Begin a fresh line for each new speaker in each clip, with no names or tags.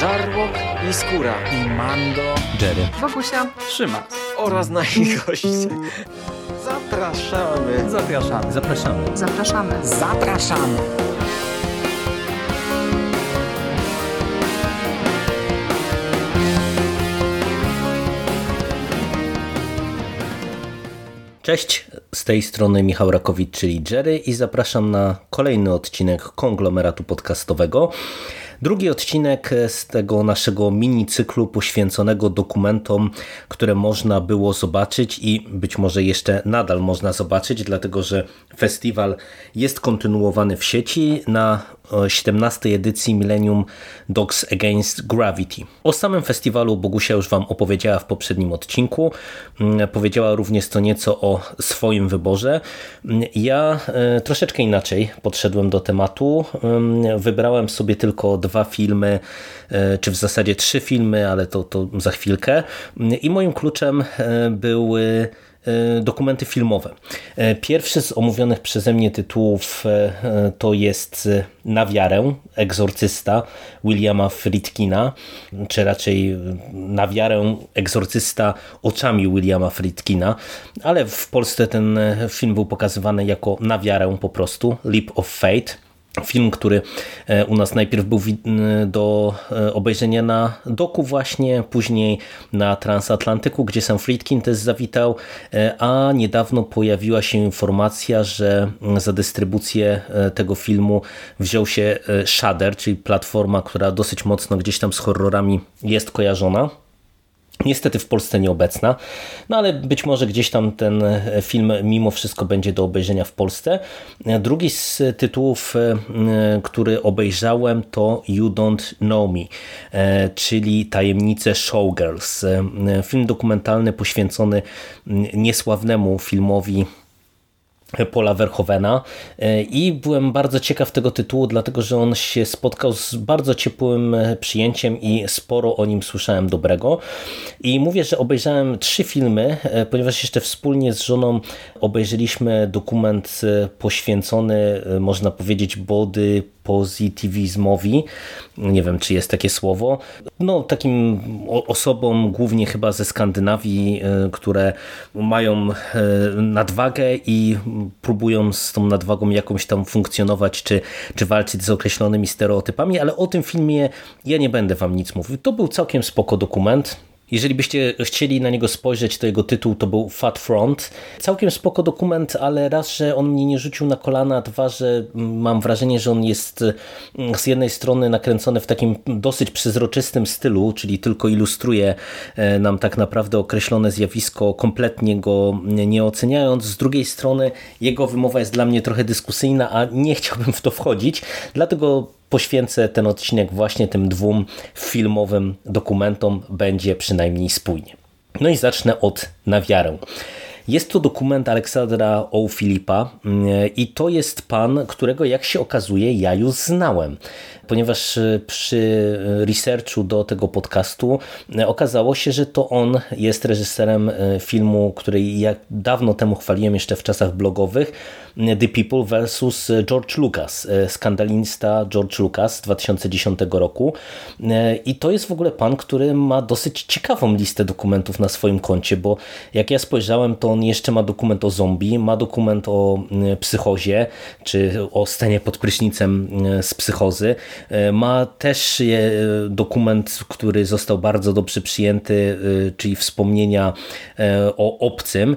Żarłok i Skóra
i Mando,
Jerry,
Wokusia,
Trzyma
oraz nasi goście. Zapraszamy.
Zapraszamy.
Zapraszamy.
zapraszamy.
Zapraszamy.
Cześć, z tej strony Michał Rakowicz, czyli Jerry i zapraszam na kolejny odcinek konglomeratu podcastowego. Drugi odcinek z tego naszego mini cyklu poświęconego dokumentom, które można było zobaczyć i być może jeszcze nadal można zobaczyć, dlatego że festiwal jest kontynuowany w sieci na 17 edycji Millennium Dogs Against Gravity. O samym festiwalu Bogusia już Wam opowiedziała w poprzednim odcinku. Mm, powiedziała również to nieco o swoim wyborze. Mm, ja e, troszeczkę inaczej podszedłem do tematu. Mm, wybrałem sobie tylko dwa filmy, e, czy w zasadzie trzy filmy, ale to, to za chwilkę. I moim kluczem e, były dokumenty filmowe. E, pierwszy z omówionych przeze mnie tytułów e, to jest Na wiarę, egzorcysta Williama Friedkina, czy raczej Na wiarę, egzorcysta oczami Williama Friedkina, ale w Polsce ten film był pokazywany jako Na wiarę po prostu, Leap of Faith. Film, który e, u nas najpierw był do e, obejrzenia na doku właśnie, później na Transatlantyku, gdzie sam Friedkin też zawitał, e, a niedawno pojawiła się informacja, że za dystrybucję tego filmu wziął się Shudder, czyli platforma, która dosyć mocno gdzieś tam z horrorami jest kojarzona. Niestety w Polsce nieobecna, no ale być może gdzieś tam ten film mimo wszystko będzie do obejrzenia w Polsce. Drugi z tytułów, e, który obejrzałem to You Don't Know Me, e, czyli Tajemnice Showgirls. E, film dokumentalny poświęcony niesławnemu filmowi Paula Verhovena e, i byłem bardzo ciekaw tego tytułu, dlatego że on się spotkał z bardzo ciepłym e, przyjęciem i sporo o nim słyszałem dobrego. I mówię, że obejrzałem trzy filmy, e, ponieważ jeszcze wspólnie z żoną obejrzeliśmy dokument poświęcony, można powiedzieć, body pozytywizmowi, nie wiem czy jest takie słowo, no takim osobom głównie chyba ze Skandynawii, e, które mają e, nadwagę i próbują z tą nadwagą jakąś tam funkcjonować, czy, czy walczyć z określonymi stereotypami, ale o tym filmie ja nie będę wam nic mówił. To był całkiem spoko dokument, jeżeli byście chcieli na niego spojrzeć, to jego tytuł to był Fat Front. Całkiem spoko dokument, ale raz, że on mnie nie rzucił na kolana, dwa, że mam wrażenie, że on jest mm, z jednej strony nakręcony w takim dosyć przezroczystym stylu, czyli tylko ilustruje e, nam tak naprawdę określone zjawisko, kompletnie go nie oceniając. Z drugiej strony jego wymowa jest dla mnie trochę dyskusyjna, a nie chciałbym w to wchodzić, dlatego poświęcę ten odcinek właśnie tym dwóm filmowym dokumentom, będzie przynajmniej spójnie. No i zacznę od Na wiarę. Jest to dokument Aleksandra O. Filipa mm, i to jest pan, którego jak się okazuje ja już znałem ponieważ e, przy researchu do tego podcastu e, okazało się, że to on jest reżyserem e, filmu, który ja dawno temu chwaliłem jeszcze w czasach blogowych, The People vs. George Lucas, skandalista George Lucas z 2010 roku. I to jest w ogóle pan, który ma dosyć ciekawą listę dokumentów na swoim koncie, bo jak ja spojrzałem, to on jeszcze ma dokument o zombie, ma dokument o psychozie, czy o scenie pod prysznicem z psychozy, E, ma też dokument, który został bardzo dobrze przyjęty, e, czyli wspomnienia e, o obcym.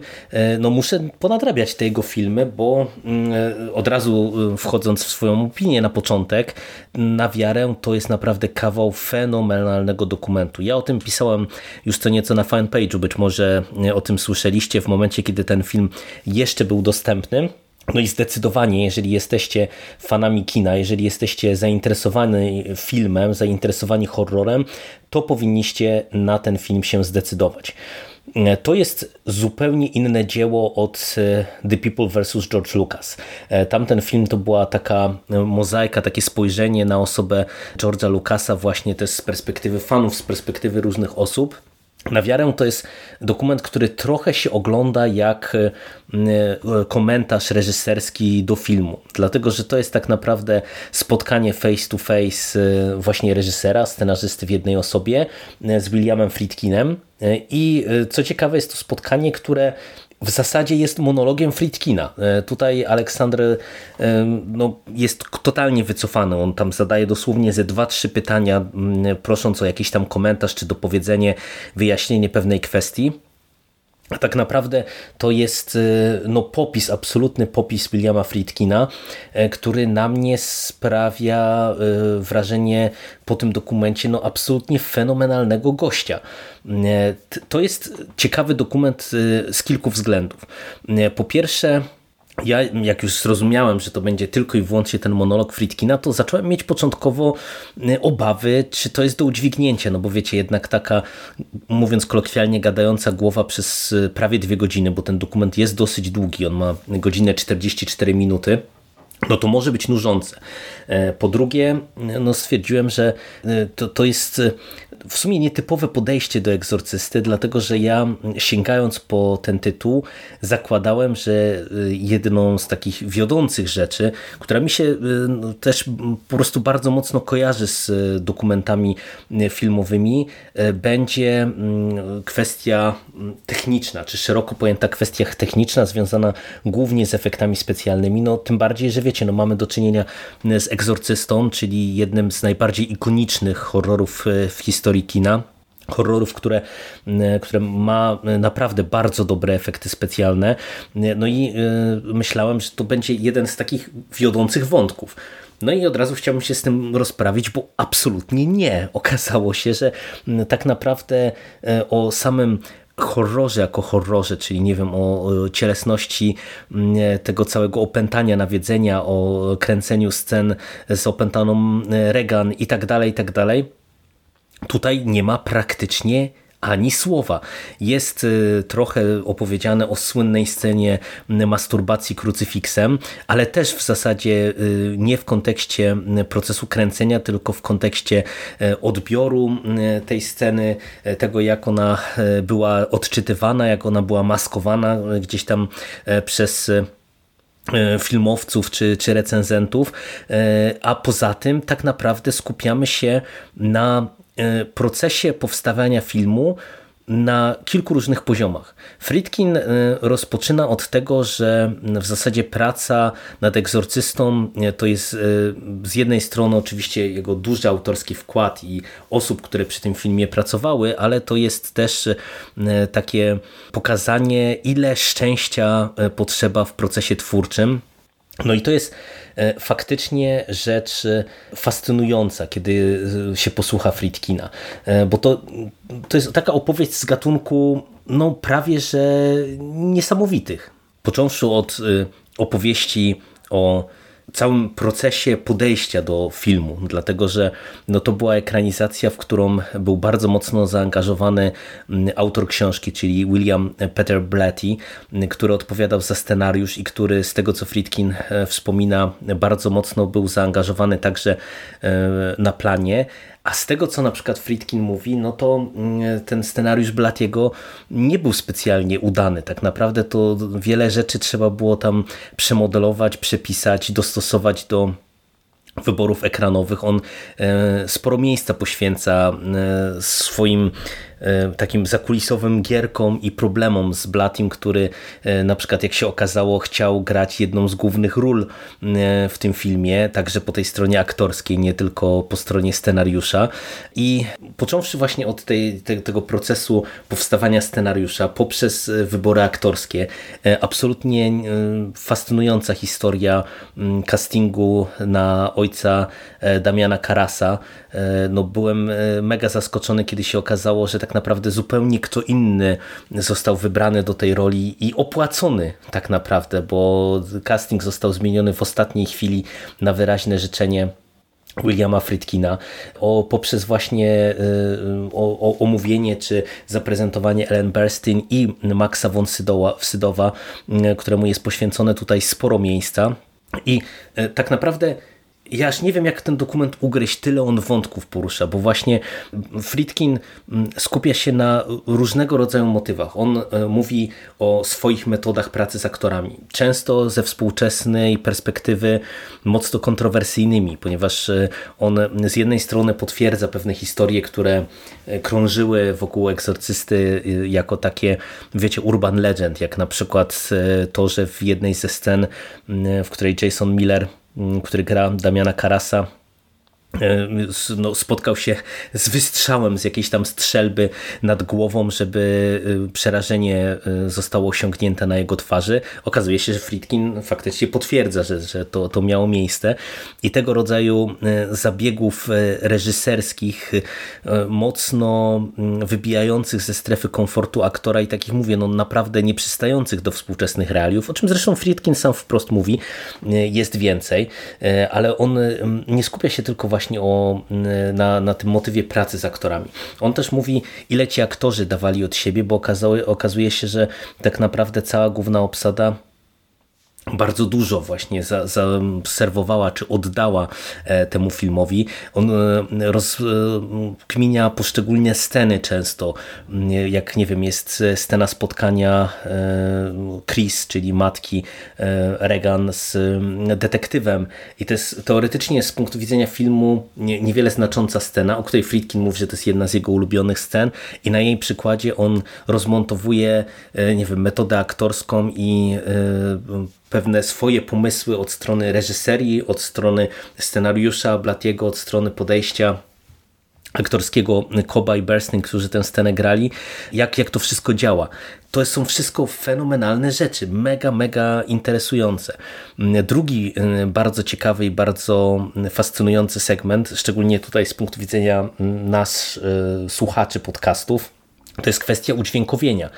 No muszę ponadrabiać te jego filmy, bo mm, od razu wchodząc w swoją opinię na początek, na wiarę to jest naprawdę kawał fenomenalnego dokumentu. Ja o tym pisałem już co nieco na fanpage'u, być może o tym słyszeliście w momencie, kiedy ten film jeszcze był dostępny. No i zdecydowanie, jeżeli jesteście fanami kina, jeżeli jesteście zainteresowani filmem, zainteresowani horrorem, to powinniście na ten film się zdecydować. To jest zupełnie inne dzieło od e, The People vs. George Lucas. E, tamten film to była taka mozaika, takie spojrzenie na osobę George'a Lucasa właśnie też z perspektywy fanów, z perspektywy różnych osób. Na wiarę to jest dokument, który trochę się ogląda jak komentarz reżyserski do filmu, dlatego że to jest tak naprawdę spotkanie face to face właśnie reżysera, scenarzysty w jednej osobie z Williamem Friedkinem. I co ciekawe jest to spotkanie, które w zasadzie jest monologiem Friedkina. E, tutaj Aleksander e, no, jest totalnie wycofany. On tam zadaje dosłownie ze dwa, trzy pytania, prosząc o jakiś tam komentarz czy dopowiedzenie, wyjaśnienie pewnej kwestii. A tak naprawdę to jest e, no, popis, absolutny popis Williama Friedkina, e, który na mnie sprawia e, wrażenie po tym dokumencie no, absolutnie fenomenalnego gościa. To jest ciekawy dokument z kilku względów. Po pierwsze, ja jak już zrozumiałem, że to będzie tylko i wyłącznie ten monolog Friedkina, to zacząłem mieć początkowo y, obawy, czy to jest do udźwignięcia, no bo wiecie, jednak taka, mówiąc kolokwialnie, gadająca głowa przez y, prawie dwie godziny, bo ten dokument jest dosyć długi, on ma godzinę 44 minuty, no to może być nużące. E, po drugie, no stwierdziłem, że e, to, to jest w sumie nietypowe podejście do egzorcysty, dlatego że ja sięgając po ten tytuł zakładałem, że jedną z takich wiodących rzeczy, która mi się no, też po prostu bardzo mocno kojarzy z dokumentami filmowymi, będzie mm, kwestia techniczna, czy szeroko pojęta kwestia techniczna związana głównie z efektami specjalnymi, no tym bardziej, że wiecie, no mamy do czynienia z Egzorcystą, czyli jednym z najbardziej ikonicznych horrorów w historii kina horrorów, które, e, które ma naprawdę bardzo dobre efekty specjalne. E, no i myślałem, że to będzie jeden z takich wiodących wątków. No i od razu chciałbym się z tym rozprawić, bo absolutnie nie. Okazało się, że tak naprawdę o samym horrorze jako horrorze, czyli nie wiem, o cielesności tego całego opętania, nawiedzenia, o kręceniu scen z opętaną Regan i tak dalej, i tak dalej. Tutaj nie ma praktycznie ani słowa. Jest y, trochę opowiedziane o słynnej scenie masturbacji krucyfiksem, ale też w zasadzie y, nie w kontekście procesu kręcenia, tylko w kontekście y, odbioru tej sceny, tego jak ona była odczytywana, jak ona była maskowana gdzieś tam przez filmowców czy, czy recenzentów, a poza tym tak naprawdę skupiamy się na procesie powstawania filmu na kilku różnych poziomach. Friedkin e, rozpoczyna od tego, że w zasadzie praca nad egzorcystą e, to jest z jednej strony oczywiście jego duży autorski wkład i osób, które przy tym filmie pracowały, ale to jest też takie pokazanie, ile szczęścia potrzeba w procesie twórczym. No i to jest E, faktycznie rzecz e, fascynująca, kiedy e, się posłucha Friedkina, bo to, to jest taka opowieść z gatunku no prawie że niesamowitych. Począwszy od opowieści o całym procesie podejścia do filmu, dlatego że no to była ekranizacja, w którą był bardzo mocno zaangażowany mm, autor książki, czyli William Peter Blatty, który odpowiadał za scenariusz i który z tego co Friedkin e, wspomina bardzo mocno był zaangażowany także e, na planie, a z tego, co na przykład Friedkin mówi, no to mm, ten scenariusz Blatiego nie był specjalnie udany. Tak naprawdę to wiele rzeczy trzeba było tam przemodelować, przepisać, dostosować do wyborów ekranowych. On e, sporo miejsca poświęca e, swoim takim zakulisowym gierkom i problemom z Blatim, który e, na przykład jak się okazało chciał grać jedną z głównych ról e, w tym filmie, także po tej stronie aktorskiej, nie tylko po stronie scenariusza i począwszy właśnie od tej, te, tego procesu powstawania scenariusza poprzez wybory aktorskie, absolutnie fascynująca historia castingu na ojca Damiana Karasa. No, byłem mega zaskoczony, kiedy się okazało, że tak naprawdę zupełnie kto inny został wybrany do tej roli i opłacony tak naprawdę, bo casting został zmieniony w ostatniej chwili na wyraźne życzenie Williama Friedkina o, poprzez właśnie y, o, o, omówienie czy zaprezentowanie Ellen Burstyn i Maxa von Sydowa, Sydowa, któremu jest poświęcone tutaj sporo miejsca. I y, tak naprawdę ja aż nie wiem, jak ten dokument ugryźć, tyle on wątków porusza, bo właśnie Friedkin mm, skupia się na różnego rodzaju motywach. On e, mówi o swoich metodach pracy z aktorami, często ze współczesnej perspektywy mocno kontrowersyjnymi, ponieważ e, on z jednej strony potwierdza pewne historie, które e, krążyły wokół egzorcysty jako takie, wiecie, urban legend, jak na przykład to, że w jednej ze scen, w której Jason Miller który gra Damiana Karasa, no, spotkał się z wystrzałem z jakiejś tam strzelby nad głową, żeby e, przerażenie e, zostało osiągnięte na jego twarzy. Okazuje się, że Friedkin faktycznie potwierdza, że, że to, to miało miejsce i tego rodzaju zabiegów reżyserskich mocno wybijających ze strefy komfortu aktora i takich mówię, no naprawdę nieprzystających do współczesnych realiów, o czym zresztą Friedkin sam wprost mówi, jest więcej, ale on nie skupia się tylko właśnie właśnie o, mm, na, na tym motywie pracy z aktorami. On też mówi, ile ci aktorzy dawali od siebie, bo okazało, okazuje się, że tak naprawdę cała główna obsada bardzo dużo właśnie zaserwowała czy oddała e, temu filmowi. On e, rozkminia poszczególne sceny często, jak nie wiem, jest scena spotkania e, Chris, czyli matki Regan z detektywem. I to jest teoretycznie z punktu widzenia filmu niewiele znacząca scena, o której Friedkin mówi, że to jest jedna z jego ulubionych scen. I na jej przykładzie on rozmontowuje, nie wiem, metodę aktorską i pewne swoje pomysły od strony reżyserii, od strony scenariusza Blatiego, od strony podejścia aktorskiego Koba i Bersting, którzy tę scenę grali, jak, jak to wszystko działa. To są wszystko fenomenalne rzeczy, mega, mega interesujące. Drugi y, bardzo ciekawy i bardzo fascynujący segment, szczególnie tutaj z punktu widzenia nas, y, słuchaczy podcastów, to jest kwestia udźwiękowienia.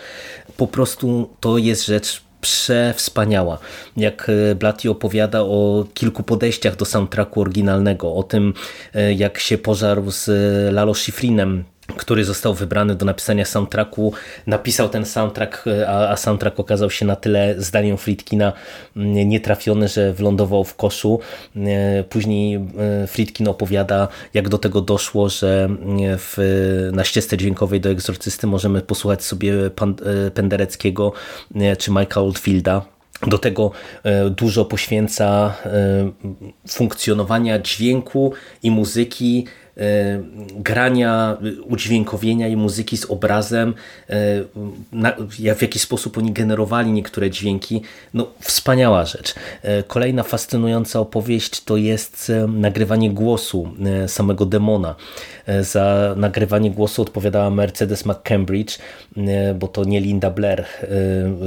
Po prostu to jest rzecz przewspaniała. Jak e, Blatty opowiada o kilku podejściach do soundtracku oryginalnego, o tym e, jak się pożarł z Lalo Schifrinem który został wybrany do napisania soundtracku, napisał ten soundtrack, a, a soundtrack okazał się na tyle zdaniem Friedkina mm, nietrafiony, że wylądował w koszu. E, później e, Friedkin opowiada, jak do tego doszło, że mm, w, na ścieżce dźwiękowej do Egzorcysty możemy posłuchać sobie Pan, e, Pendereckiego czy Mike'a Oldfielda, do tego dużo poświęca funkcjonowania dźwięku i muzyki E, grania, udźwiękowienia i muzyki z obrazem, e, w jaki sposób oni generowali niektóre dźwięki. No, wspaniała rzecz. Kolejna fascynująca opowieść to jest nagrywanie głosu samego demona. Za nagrywanie głosu odpowiadała Mercedes McCambridge, bo to nie Linda Blair,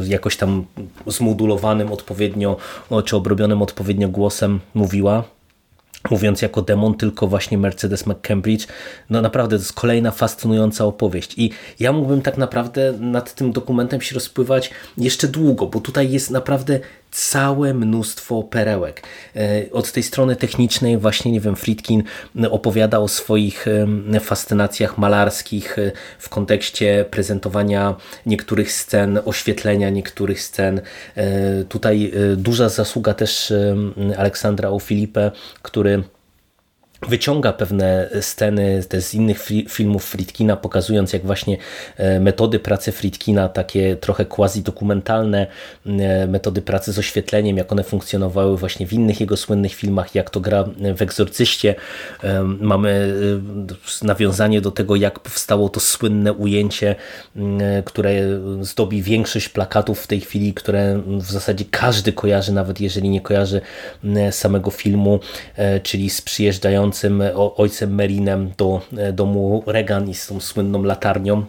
jakoś tam zmodulowanym odpowiednio, czy obrobionym odpowiednio głosem mówiła mówiąc jako demon, tylko właśnie Mercedes McCambridge. No naprawdę to jest kolejna fascynująca opowieść i ja mógłbym tak naprawdę nad tym dokumentem się rozpływać jeszcze długo, bo tutaj jest naprawdę całe mnóstwo perełek. E, od tej strony technicznej właśnie, nie wiem, Friedkin opowiada o swoich fascynacjach malarskich e, w kontekście prezentowania niektórych scen, oświetlenia niektórych scen. E, tutaj duża zasługa też Aleksandra O'Filippe, który wyciąga pewne sceny z innych filmów Friedkina, pokazując jak właśnie e, metody pracy Friedkina, takie trochę quasi-dokumentalne e, metody pracy z oświetleniem, jak one funkcjonowały właśnie w innych jego słynnych filmach, jak to gra w Egzorcyście. E, mamy nawiązanie do tego, jak powstało to słynne ujęcie, które zdobi większość plakatów w tej chwili, które w zasadzie każdy kojarzy, nawet jeżeli nie kojarzy samego filmu, czyli z przyjeżdżającym ojcem Merinem do e, domu Reagan i z tą słynną latarnią.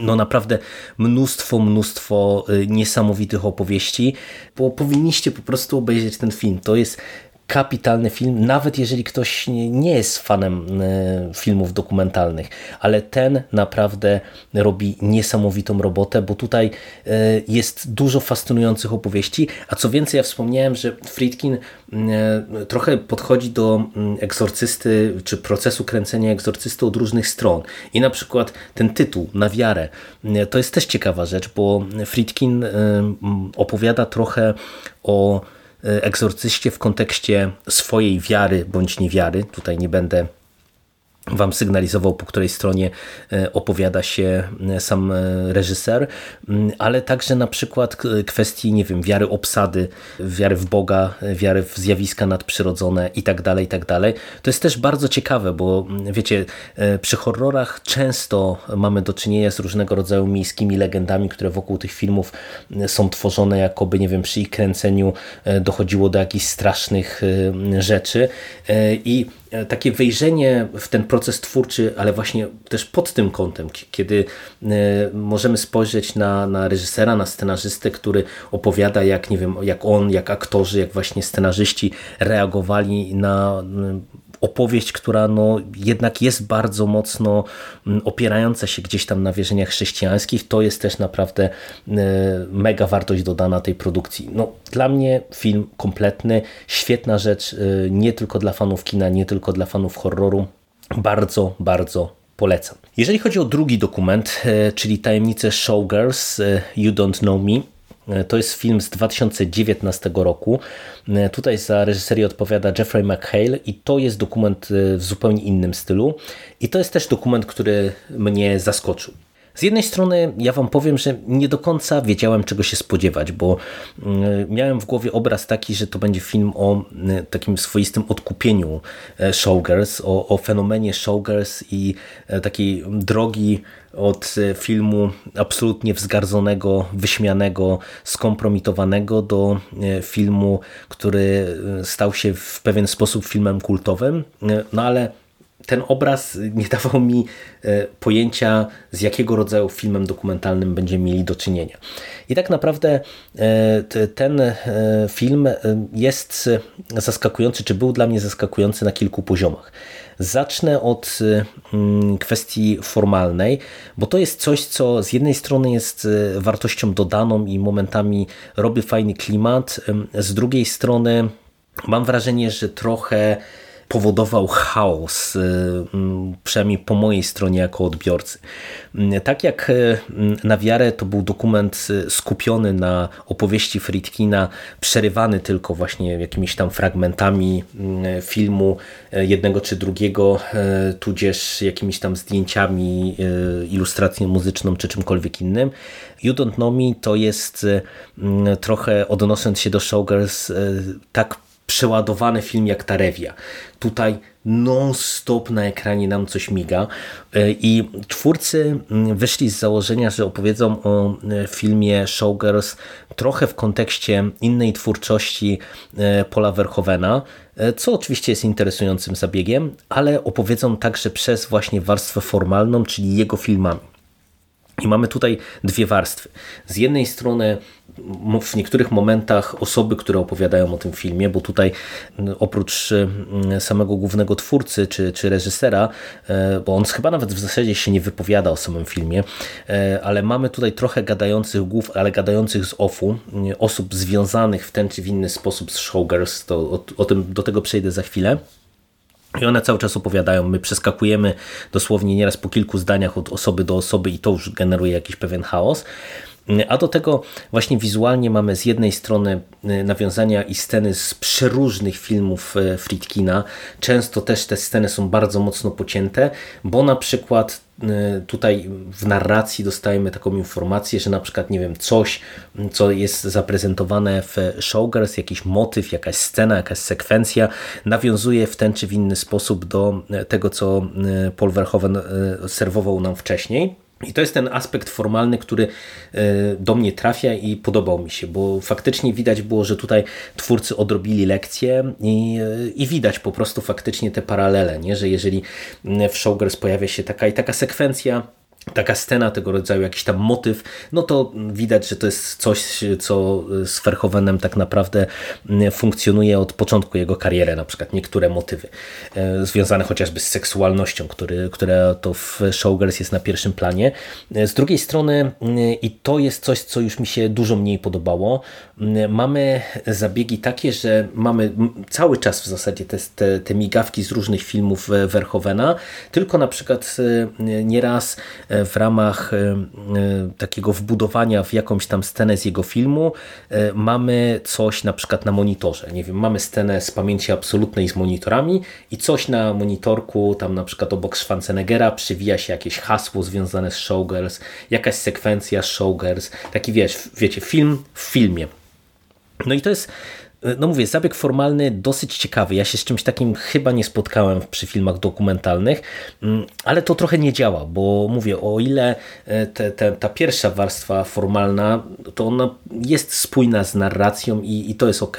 No naprawdę mnóstwo, mnóstwo e, niesamowitych opowieści, bo powinniście po prostu obejrzeć ten film. To jest kapitalny film, nawet jeżeli ktoś nie jest fanem e, filmów dokumentalnych, ale ten naprawdę robi niesamowitą robotę, bo tutaj e, jest dużo fascynujących opowieści, a co więcej ja wspomniałem, że Friedkin e, trochę podchodzi do egzorcysty, czy procesu kręcenia egzorcysty od różnych stron. I na przykład ten tytuł, Na wiarę, to jest też ciekawa rzecz, bo Friedkin opowiada trochę o egzorcyście w kontekście swojej wiary bądź niewiary. Tutaj nie będę Wam sygnalizował, po której stronie e, opowiada się e, sam e, reżyser, mm, ale także na przykład kwestii, nie wiem, wiary obsady, wiary w Boga, wiary w zjawiska nadprzyrodzone i tak dalej, i tak dalej. To jest też bardzo ciekawe, bo mm, wiecie, przy horrorach często mamy do czynienia z różnego rodzaju miejskimi legendami, które wokół tych filmów są tworzone, jakoby, nie wiem, przy ich kręceniu dochodziło do jakichś strasznych rzeczy i takie wejrzenie w ten proces twórczy, ale właśnie też pod tym kątem, kiedy e, możemy spojrzeć na, na reżysera, na scenarzystę, który opowiada, jak nie wiem, jak on, jak aktorzy, jak właśnie scenarzyści reagowali na opowieść, która no, jednak jest bardzo mocno mm, opierająca się gdzieś tam na wierzeniach chrześcijańskich, to jest też naprawdę e, mega wartość dodana tej produkcji. No, dla mnie film kompletny, świetna rzecz, e, nie tylko dla fanów kina, nie tylko dla fanów horroru. Bardzo, bardzo polecam. Jeżeli chodzi o drugi dokument, e, czyli Tajemnice Showgirls You Don't Know Me, to jest film z 2019 roku. E, tutaj za reżyserię odpowiada Jeffrey McHale i to jest dokument e, w zupełnie innym stylu. I to jest też dokument, który mnie zaskoczył. Z jednej strony ja wam powiem, że nie do końca wiedziałem czego się spodziewać, bo miałem w głowie obraz taki, że to będzie film o takim swoistym odkupieniu showgirls, o, o fenomenie showgirls i takiej drogi od e, filmu absolutnie wzgardzonego, wyśmianego, skompromitowanego do e, filmu, który e, stał się w pewien sposób filmem kultowym. No ale ten obraz nie dawał mi pojęcia, z jakiego rodzaju filmem dokumentalnym będziemy mieli do czynienia. I tak naprawdę ten film jest zaskakujący, czy był dla mnie zaskakujący na kilku poziomach. Zacznę od mm, kwestii formalnej, bo to jest coś, co z jednej strony jest wartością dodaną i momentami robi fajny klimat, z drugiej strony mam wrażenie, że trochę powodował chaos, y, mm, przynajmniej po mojej stronie jako odbiorcy. Mm, tak jak y, na wiarę to był dokument y, skupiony na opowieści Friedkina, przerywany tylko właśnie jakimiś tam fragmentami filmu jednego czy drugiego, tudzież jakimiś tam zdjęciami, ilustracją muzyczną czy czymkolwiek innym. You Don't Know Me to jest trochę odnosząc się do Showgirls tak przeładowany film jak Tarewia. Tutaj non-stop na ekranie nam coś miga e, i twórcy mm, wyszli z założenia, że opowiedzą o e, filmie Showgirls trochę w kontekście innej twórczości e, Paula Verhovena, co oczywiście jest interesującym zabiegiem, ale opowiedzą także przez właśnie warstwę formalną, czyli jego filmami. I mamy tutaj dwie warstwy. Z jednej strony w niektórych momentach osoby, które opowiadają o tym filmie, bo tutaj oprócz samego głównego twórcy czy, czy reżysera, e, bo on chyba nawet w zasadzie się nie wypowiada o samym filmie, e, ale mamy tutaj trochę gadających głów, ale gadających z offu, osób związanych w ten czy w inny sposób z Showgirls, to o, o tym, do tego przejdę za chwilę. I one cały czas opowiadają, my przeskakujemy dosłownie nieraz po kilku zdaniach od osoby do osoby i to już generuje jakiś pewien chaos. A do tego właśnie wizualnie mamy z jednej strony y, nawiązania i sceny z przeróżnych filmów y, Friedkina. Często też te sceny są bardzo mocno pocięte, bo na przykład y, tutaj w narracji dostajemy taką informację, że na przykład, nie wiem, coś, co jest zaprezentowane w Showgirls, jakiś motyw, jakaś scena, jakaś sekwencja, nawiązuje w ten czy w inny sposób do tego, co Paul Verhoeven serwował nam wcześniej. I to jest ten aspekt formalny, który e, do mnie trafia i podobał mi się, bo faktycznie widać było, że tutaj twórcy odrobili lekcję i, e, i widać po prostu faktycznie te paralele, nie? że jeżeli w Showgirls pojawia się taka i taka sekwencja, taka scena tego rodzaju, jakiś tam motyw, no to widać, że to jest coś, co z Verhoevenem tak naprawdę funkcjonuje od początku jego kariery, na przykład niektóre motywy e, związane chociażby z seksualnością, który, które to w Showgirls jest na pierwszym planie. Z drugiej strony i to jest coś, co już mi się dużo mniej podobało, mamy zabiegi takie, że mamy cały czas w zasadzie te, te, te migawki z różnych filmów Verhoevena, tylko na przykład e, nieraz w ramach takiego wbudowania w jakąś tam scenę z jego filmu mamy coś na przykład na monitorze. Nie wiem, mamy scenę z pamięci absolutnej z monitorami i coś na monitorku, tam na przykład obok Schwarzeneggera przywija się jakieś hasło związane z Showgirls, jakaś sekwencja z Showgirls, taki wiesz, wiecie, film w filmie. No i to jest no mówię, zabieg formalny dosyć ciekawy. Ja się z czymś takim chyba nie spotkałem przy filmach dokumentalnych, mm, ale to trochę nie działa, bo mówię, o ile e, te, te, ta pierwsza warstwa formalna, to ona jest spójna z narracją i, i to jest ok,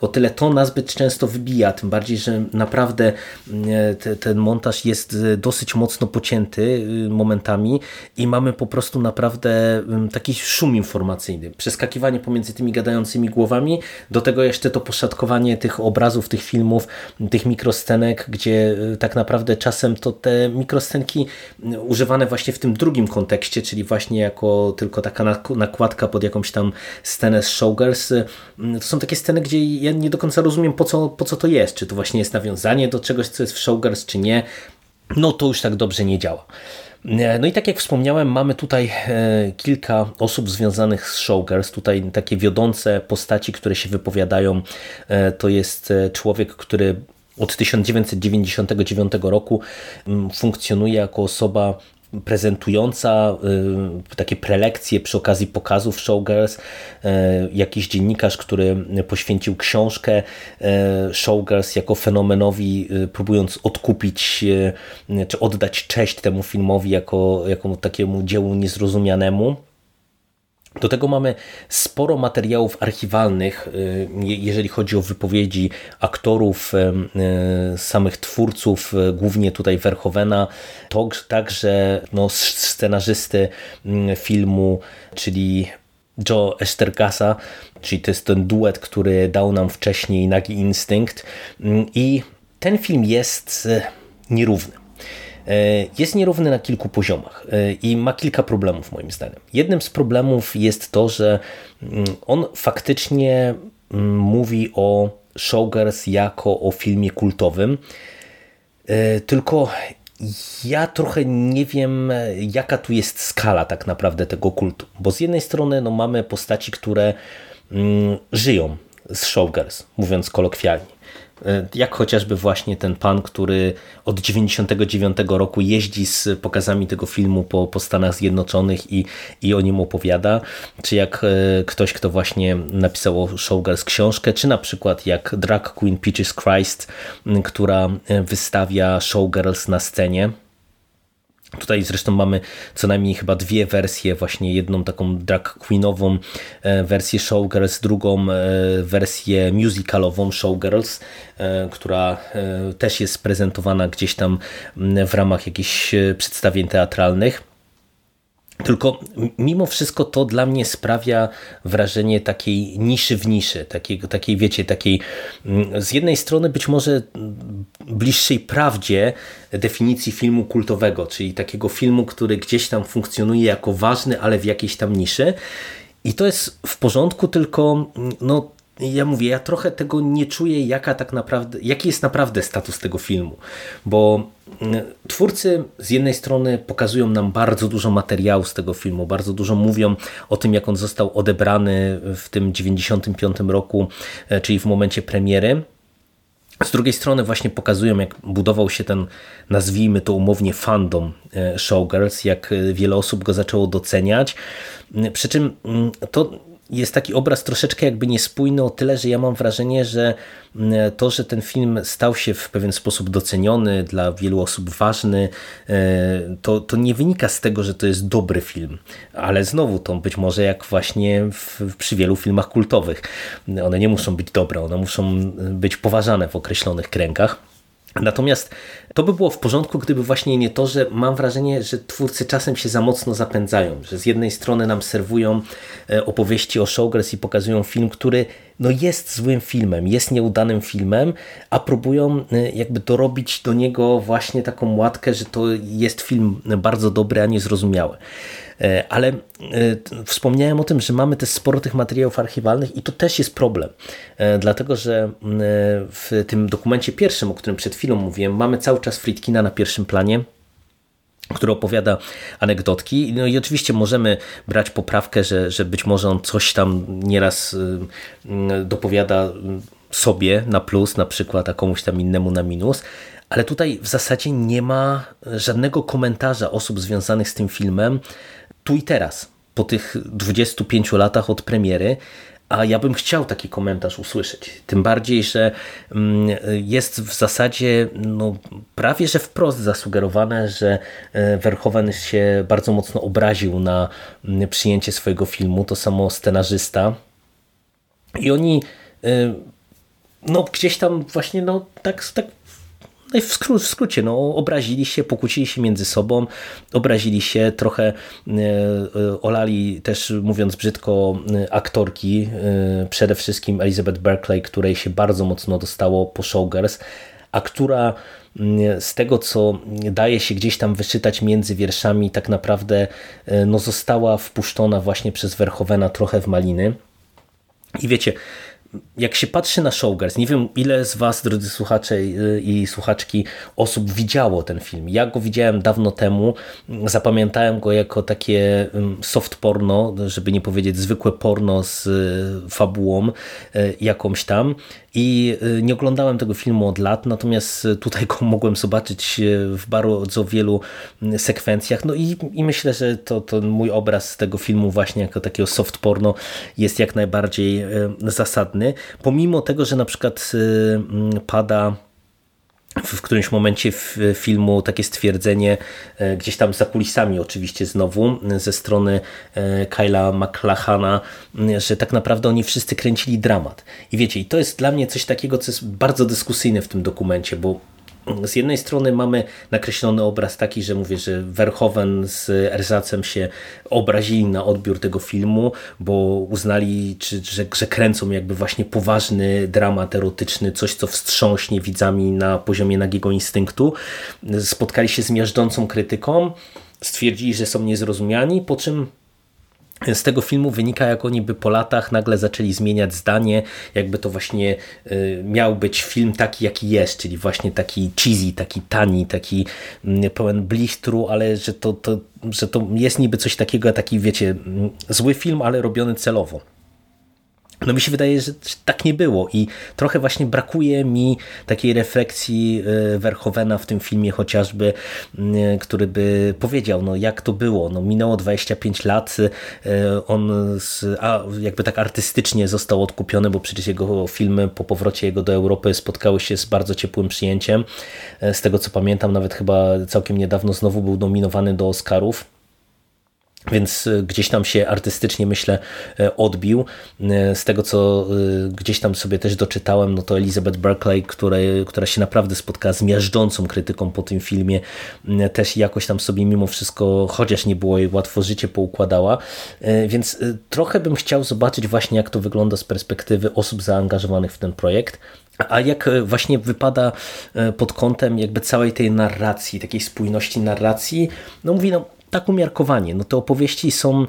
o tyle to nazbyt często wybija, tym bardziej, że naprawdę mm, e, te, ten montaż jest e, dosyć mocno pocięty y, momentami i mamy po prostu naprawdę mm, taki szum informacyjny. Przeskakiwanie pomiędzy tymi gadającymi głowami, do tego jeszcze to poszatkowanie tych obrazów, tych filmów, tych mikroscenek, gdzie y, tak naprawdę czasem to te mikroscenki y, używane właśnie w tym drugim kontekście, czyli właśnie jako tylko taka nakładka pod jakąś tam scenę z Showgirls, y, to są takie sceny, gdzie ja nie do końca rozumiem po co, po co to jest, czy to właśnie jest nawiązanie do czegoś, co jest w Showgirls, czy nie, no to już tak dobrze nie działa. No i tak jak wspomniałem, mamy tutaj e, kilka osób związanych z Showgirls, tutaj takie wiodące postaci, które się wypowiadają. E, to jest e, człowiek, który od 1999 roku mm, funkcjonuje jako osoba prezentująca y, takie prelekcje przy okazji pokazów Showgirls, y, jakiś dziennikarz, który poświęcił książkę y, Showgirls jako fenomenowi, próbując odkupić czy oddać cześć temu filmowi jako, jako takiemu dziełu niezrozumianemu. Do tego mamy sporo materiałów archiwalnych, y, jeżeli chodzi o wypowiedzi aktorów, y, y, samych twórców, głównie tutaj Verhovena, także no, scenarzysty filmu, czyli Joe Estergasa, czyli to jest ten duet, który dał nam wcześniej Nagi Instynkt i ten film jest nierówny. E, jest nierówny na kilku poziomach e, i ma kilka problemów moim zdaniem. Jednym z problemów jest to, że mm, on faktycznie mm, mówi o Showgirls jako o filmie kultowym, e, tylko ja trochę nie wiem, jaka tu jest skala tak naprawdę tego kultu. Bo z jednej strony no, mamy postaci, które mm, żyją z Showgirls, mówiąc kolokwialnie. E, jak chociażby właśnie ten pan, który od 99 roku jeździ z pokazami tego filmu po, po Stanach Zjednoczonych i, i o nim opowiada, czy jak e, ktoś, kto właśnie napisał o Showgirls książkę, czy na przykład jak drag queen Peaches Christ, która e, wystawia Showgirls na scenie Tutaj zresztą mamy co najmniej chyba dwie wersje, właśnie jedną taką drag queenową e, wersję Showgirls, drugą e, wersję musicalową Showgirls, e, która też jest prezentowana gdzieś tam w ramach jakichś przedstawień teatralnych. Tylko mimo wszystko to dla mnie sprawia wrażenie takiej niszy w niszy, takiej, takiej wiecie, takiej mm, z jednej strony być może bliższej prawdzie definicji filmu kultowego, czyli takiego filmu, który gdzieś tam funkcjonuje jako ważny, ale w jakiejś tam niszy. I to jest w porządku, tylko mm, no, ja mówię, ja trochę tego nie czuję, jaka tak naprawdę, jaki jest naprawdę status tego filmu, bo mm, twórcy z jednej strony pokazują nam bardzo dużo materiału z tego filmu, bardzo dużo mówią o tym, jak on został odebrany w tym 95 roku, e, czyli w momencie premiery, z drugiej strony właśnie pokazują, jak budował się ten, nazwijmy to umownie, fandom e, Showgirls, jak wiele osób go zaczęło doceniać. Przy czym mm, to jest taki obraz troszeczkę jakby niespójny o tyle, że ja mam wrażenie, że mm, to, że ten film stał się w pewien sposób doceniony, dla wielu osób ważny, e, to, to nie wynika z tego, że to jest dobry film, ale znowu to być może jak właśnie w, przy wielu filmach kultowych. One nie muszą być dobre, one muszą być poważane w określonych kręgach. Natomiast to by było w porządku, gdyby właśnie nie to, że mam wrażenie, że twórcy czasem się za mocno zapędzają, że z jednej strony nam serwują e, opowieści o Showgirls i pokazują film, który no jest złym filmem, jest nieudanym filmem, a próbują e, jakby dorobić do niego właśnie taką łatkę, że to jest film bardzo dobry, a niezrozumiały. E, ale e, wspomniałem o tym, że mamy też sporo tych materiałów archiwalnych i to też jest problem, e, dlatego że w tym dokumencie pierwszym, o którym przed chwilą mówiłem, mamy cały czas Friedkina na pierwszym planie, który opowiada anegdotki. No i oczywiście możemy brać poprawkę, że, że być może on coś tam nieraz dopowiada sobie na plus na przykład, a komuś tam innemu na minus, ale tutaj w zasadzie nie ma żadnego komentarza osób związanych z tym filmem tu i teraz, po tych 25 latach od premiery, a ja bym chciał taki komentarz usłyszeć. Tym bardziej, że mm, jest w zasadzie no, prawie że wprost zasugerowane, że e, Verhoeven się bardzo mocno obraził na mm, przyjęcie swojego filmu. To samo scenarzysta. I oni e, no, gdzieś tam właśnie no, tak, tak no i w, skró w skrócie, no, obrazili się, pokłócili się między sobą, obrazili się, trochę e, e, olali też, mówiąc brzydko, e, aktorki, przede wszystkim Elizabeth Berkeley, której się bardzo mocno dostało po Showgirls, a która mm, z tego, co daje się gdzieś tam wyczytać między wierszami, tak naprawdę no, została wpuszczona właśnie przez Verhovena trochę w maliny. I wiecie, jak się patrzy na Showgirls, nie wiem ile z was, drodzy słuchacze i słuchaczki, osób widziało ten film. Ja go widziałem dawno temu, zapamiętałem go jako takie soft porno, żeby nie powiedzieć zwykłe porno z y, fabułą y, jakąś tam i y, nie oglądałem tego filmu od lat, natomiast tutaj go mogłem zobaczyć w bardzo wielu sekwencjach. No i, i myślę, że to, to mój obraz tego filmu właśnie jako takiego soft porno jest jak najbardziej zasadny. Pomimo tego, że na przykład pada w którymś momencie w filmu takie stwierdzenie, e, gdzieś tam za kulisami oczywiście znowu, ze strony Kyla McLachana, że tak naprawdę oni wszyscy kręcili dramat. I wiecie, i to jest dla mnie coś takiego, co jest bardzo dyskusyjne w tym dokumencie, bo z jednej strony mamy nakreślony obraz taki, że mówię, że Verhoeven z Erzacem się obrazili na odbiór tego filmu, bo uznali, czy, że, że kręcą jakby właśnie poważny dramat erotyczny, coś co wstrząśnie widzami na poziomie nagiego instynktu. Spotkali się z miażdżącą krytyką, stwierdzili, że są niezrozumiani, po czym z tego filmu wynika, jak oni by po latach nagle zaczęli zmieniać zdanie, jakby to właśnie y, miał być film taki, jaki jest, czyli właśnie taki cheesy, taki tani, taki mm, pełen blichtru, ale że to, to, że to jest niby coś takiego, taki wiecie, mm, zły film, ale robiony celowo. No mi się wydaje, że tak nie było i trochę właśnie brakuje mi takiej refleksji e, Verhovena w tym filmie chociażby, e, który by powiedział, no jak to było, no minęło 25 lat, e, on z, a jakby tak artystycznie został odkupiony, bo przecież jego filmy po powrocie jego do Europy spotkały się z bardzo ciepłym przyjęciem, z tego co pamiętam nawet chyba całkiem niedawno znowu był nominowany do Oscarów, więc e, gdzieś tam się artystycznie, myślę, e, odbił. E, z tego, co gdzieś tam sobie też doczytałem, no to Elizabeth Berkeley, której, która się naprawdę spotkała z miażdżącą krytyką po tym filmie, też jakoś tam sobie mimo wszystko, chociaż nie było jej łatwo życie, poukładała. Więc trochę bym chciał zobaczyć właśnie, jak to wygląda z perspektywy osób zaangażowanych w ten projekt. A jak właśnie wypada pod kątem jakby całej tej narracji, takiej spójności narracji, no mówi, no tak umiarkowanie. No te opowieści są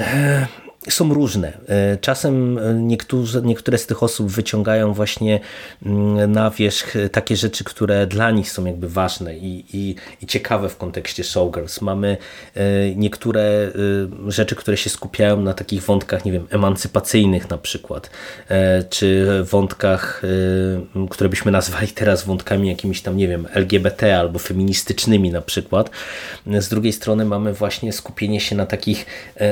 e, są różne. E, czasem niektórzy, niektóre z tych osób wyciągają właśnie mm, na wierzch takie rzeczy, które dla nich są jakby ważne i, i, i ciekawe w kontekście showgirls. Mamy e, niektóre e, rzeczy, które się skupiają na takich wątkach, nie wiem, emancypacyjnych na przykład, czy wątkach, które byśmy nazwali teraz wątkami jakimiś tam, nie wiem, LGBT albo feministycznymi na przykład. Z drugiej strony mamy właśnie skupienie się na takich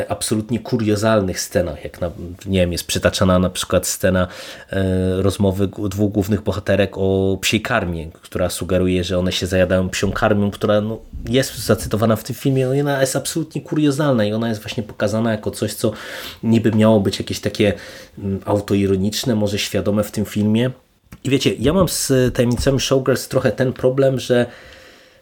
absolutnie kuriozalnych scenach, jak na, nie wiem, jest przytaczana na przykład scena e, rozmowy dwóch głównych bohaterek o psiej karmie, która sugeruje, że one się zajadają psią karmią, która no, jest zacytowana w tym filmie, no, ona jest absolutnie kuriozalna i ona jest właśnie pokazana jako coś, co niby miało być jakieś takie mm, autoironiczne, może świadome w tym filmie. I wiecie, ja mam z tajemnicami Showgirls trochę ten problem, że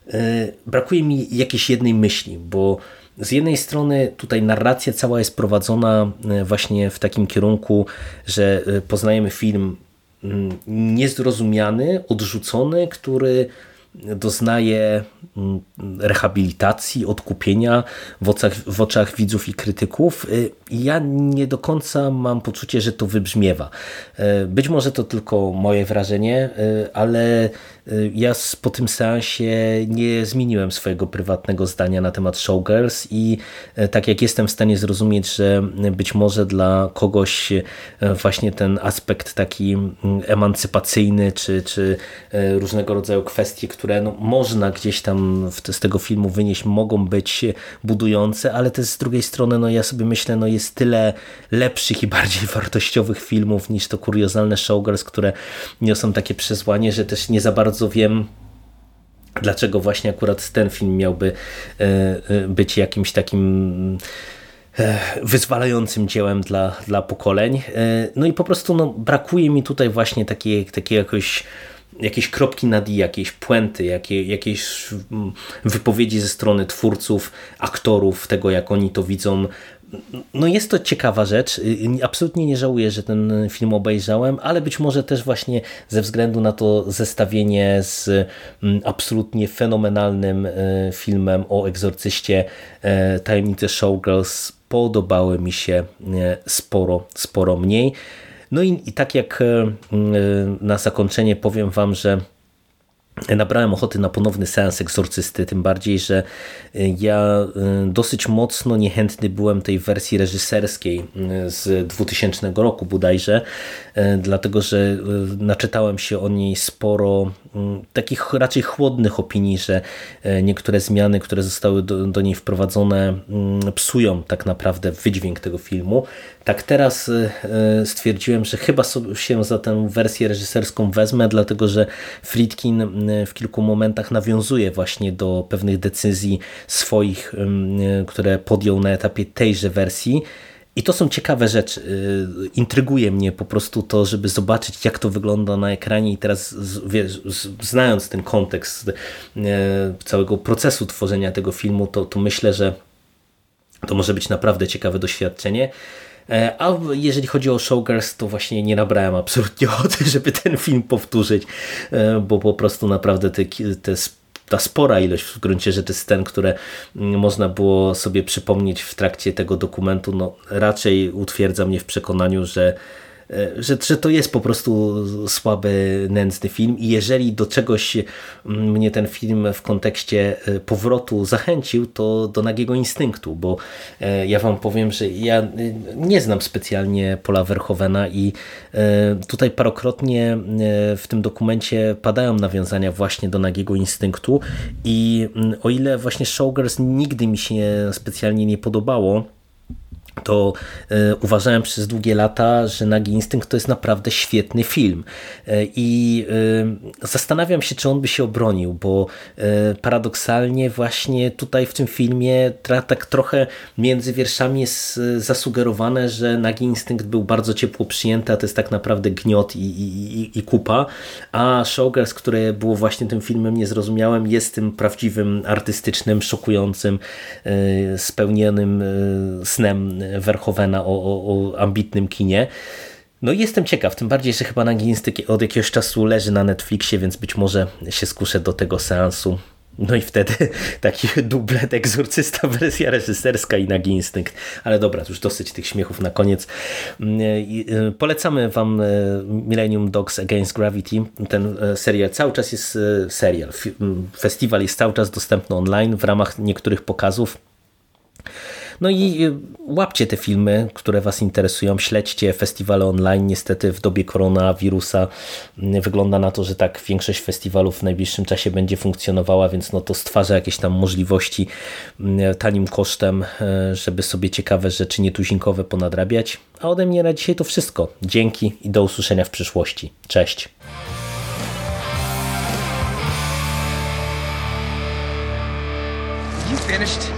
e, brakuje mi jakiejś jednej myśli, bo z jednej strony tutaj narracja cała jest prowadzona e, właśnie w takim kierunku, że e, poznajemy film mm, niezrozumiany, odrzucony, który doznaje mm, rehabilitacji, odkupienia w oczach, w oczach widzów i krytyków. Y, ja nie do końca mam poczucie, że to wybrzmiewa. Być może to tylko moje wrażenie, ale ja po tym seansie nie zmieniłem swojego prywatnego zdania na temat Showgirls i tak jak jestem w stanie zrozumieć, że być może dla kogoś właśnie ten aspekt taki emancypacyjny, czy, czy różnego rodzaju kwestie, które no, można gdzieś tam z tego filmu wynieść, mogą być budujące, ale też z drugiej strony no ja sobie myślę, no jest tyle lepszych i bardziej wartościowych filmów niż to kuriozalne Showgirls, które niosą takie przesłanie, że też nie za bardzo wiem dlaczego właśnie akurat ten film miałby e, e, być jakimś takim e, wyzwalającym dziełem dla, dla pokoleń. No i po prostu no, brakuje mi tutaj właśnie takiej, takiej jakoś jakieś kropki nad i, jakieś puenty, jakie, jakieś mm, wypowiedzi ze strony twórców, aktorów, tego jak oni to widzą. No jest to ciekawa rzecz. Absolutnie nie żałuję, że ten film obejrzałem, ale być może też właśnie ze względu na to zestawienie z mm, absolutnie fenomenalnym e, filmem o egzorcyście e, Tajemnice Showgirls podobały mi się e, sporo, sporo mniej. No i, i tak jak e, na zakończenie powiem Wam, że nabrałem ochoty na ponowny seans egzorcysty, tym bardziej, że e, ja e, dosyć mocno niechętny byłem tej wersji reżyserskiej z 2000 roku bodajże, dlatego że naczytałem się o niej sporo takich raczej chłodnych opinii, że niektóre zmiany, które zostały do, do niej wprowadzone psują tak naprawdę wydźwięk tego filmu. Tak teraz stwierdziłem, że chyba się za tę wersję reżyserską wezmę, dlatego że Friedkin w kilku momentach nawiązuje właśnie do pewnych decyzji swoich, które podjął na etapie tejże wersji. I to są ciekawe rzeczy. Intryguje mnie po prostu to, żeby zobaczyć, jak to wygląda na ekranie. I teraz, wiesz, znając ten kontekst całego procesu tworzenia tego filmu, to, to myślę, że to może być naprawdę ciekawe doświadczenie. E, a jeżeli chodzi o Showgirls, to właśnie nie nabrałem absolutnie ochoty, żeby ten film powtórzyć, e, bo po prostu naprawdę te, te ta spora ilość w gruncie rzeczy scen, które mm, można było sobie przypomnieć w trakcie tego dokumentu, no raczej utwierdza mnie w przekonaniu, że że, że to jest po prostu słaby, nędzny film i jeżeli do czegoś mm, mnie ten film w kontekście e, powrotu zachęcił, to do nagiego instynktu, bo e, ja wam powiem, że ja nie znam specjalnie Pola Verhovena i tutaj parokrotnie w tym dokumencie padają nawiązania właśnie do nagiego instynktu i mm, o ile właśnie Showgirls nigdy mi się specjalnie nie podobało, to e, uważałem przez długie lata, że Nagi Instynkt to jest naprawdę świetny film. E, I e, zastanawiam się, czy on by się obronił, bo paradoksalnie właśnie tutaj w tym filmie tak trochę między wierszami jest zasugerowane, że Nagi Instynkt był bardzo ciepło przyjęty, a to jest tak naprawdę gniot i, i, i kupa, a Showgirls, które było właśnie tym filmem niezrozumiałym, jest tym prawdziwym, artystycznym, szokującym, spełnionym snem Verhovena o, o, o ambitnym kinie. No i jestem ciekaw, tym bardziej, że chyba Nagiński od jakiegoś czasu leży na Netflixie, więc być może się skuszę do tego seansu. No i wtedy taki dublet egzorcysta, wersja reżyserska i nagi instynkt. Ale dobra, już dosyć tych śmiechów na koniec. Mm, y, polecamy Wam y, Millennium Dogs Against Gravity. Ten serial cały czas jest serial. Mm, festiwal jest cały czas dostępny online w ramach niektórych pokazów. No i y, łapcie te filmy, które Was interesują, śledźcie festiwale online. Niestety w dobie koronawirusa mm, wygląda na to, że tak większość festiwalów w najbliższym czasie będzie funkcjonowała, więc no to stwarza jakieś tam możliwości mm, tanim kosztem, e, żeby sobie ciekawe rzeczy nietuzinkowe ponadrabiać. A ode mnie na dzisiaj to wszystko. Dzięki i do usłyszenia w przyszłości. Cześć! Finished?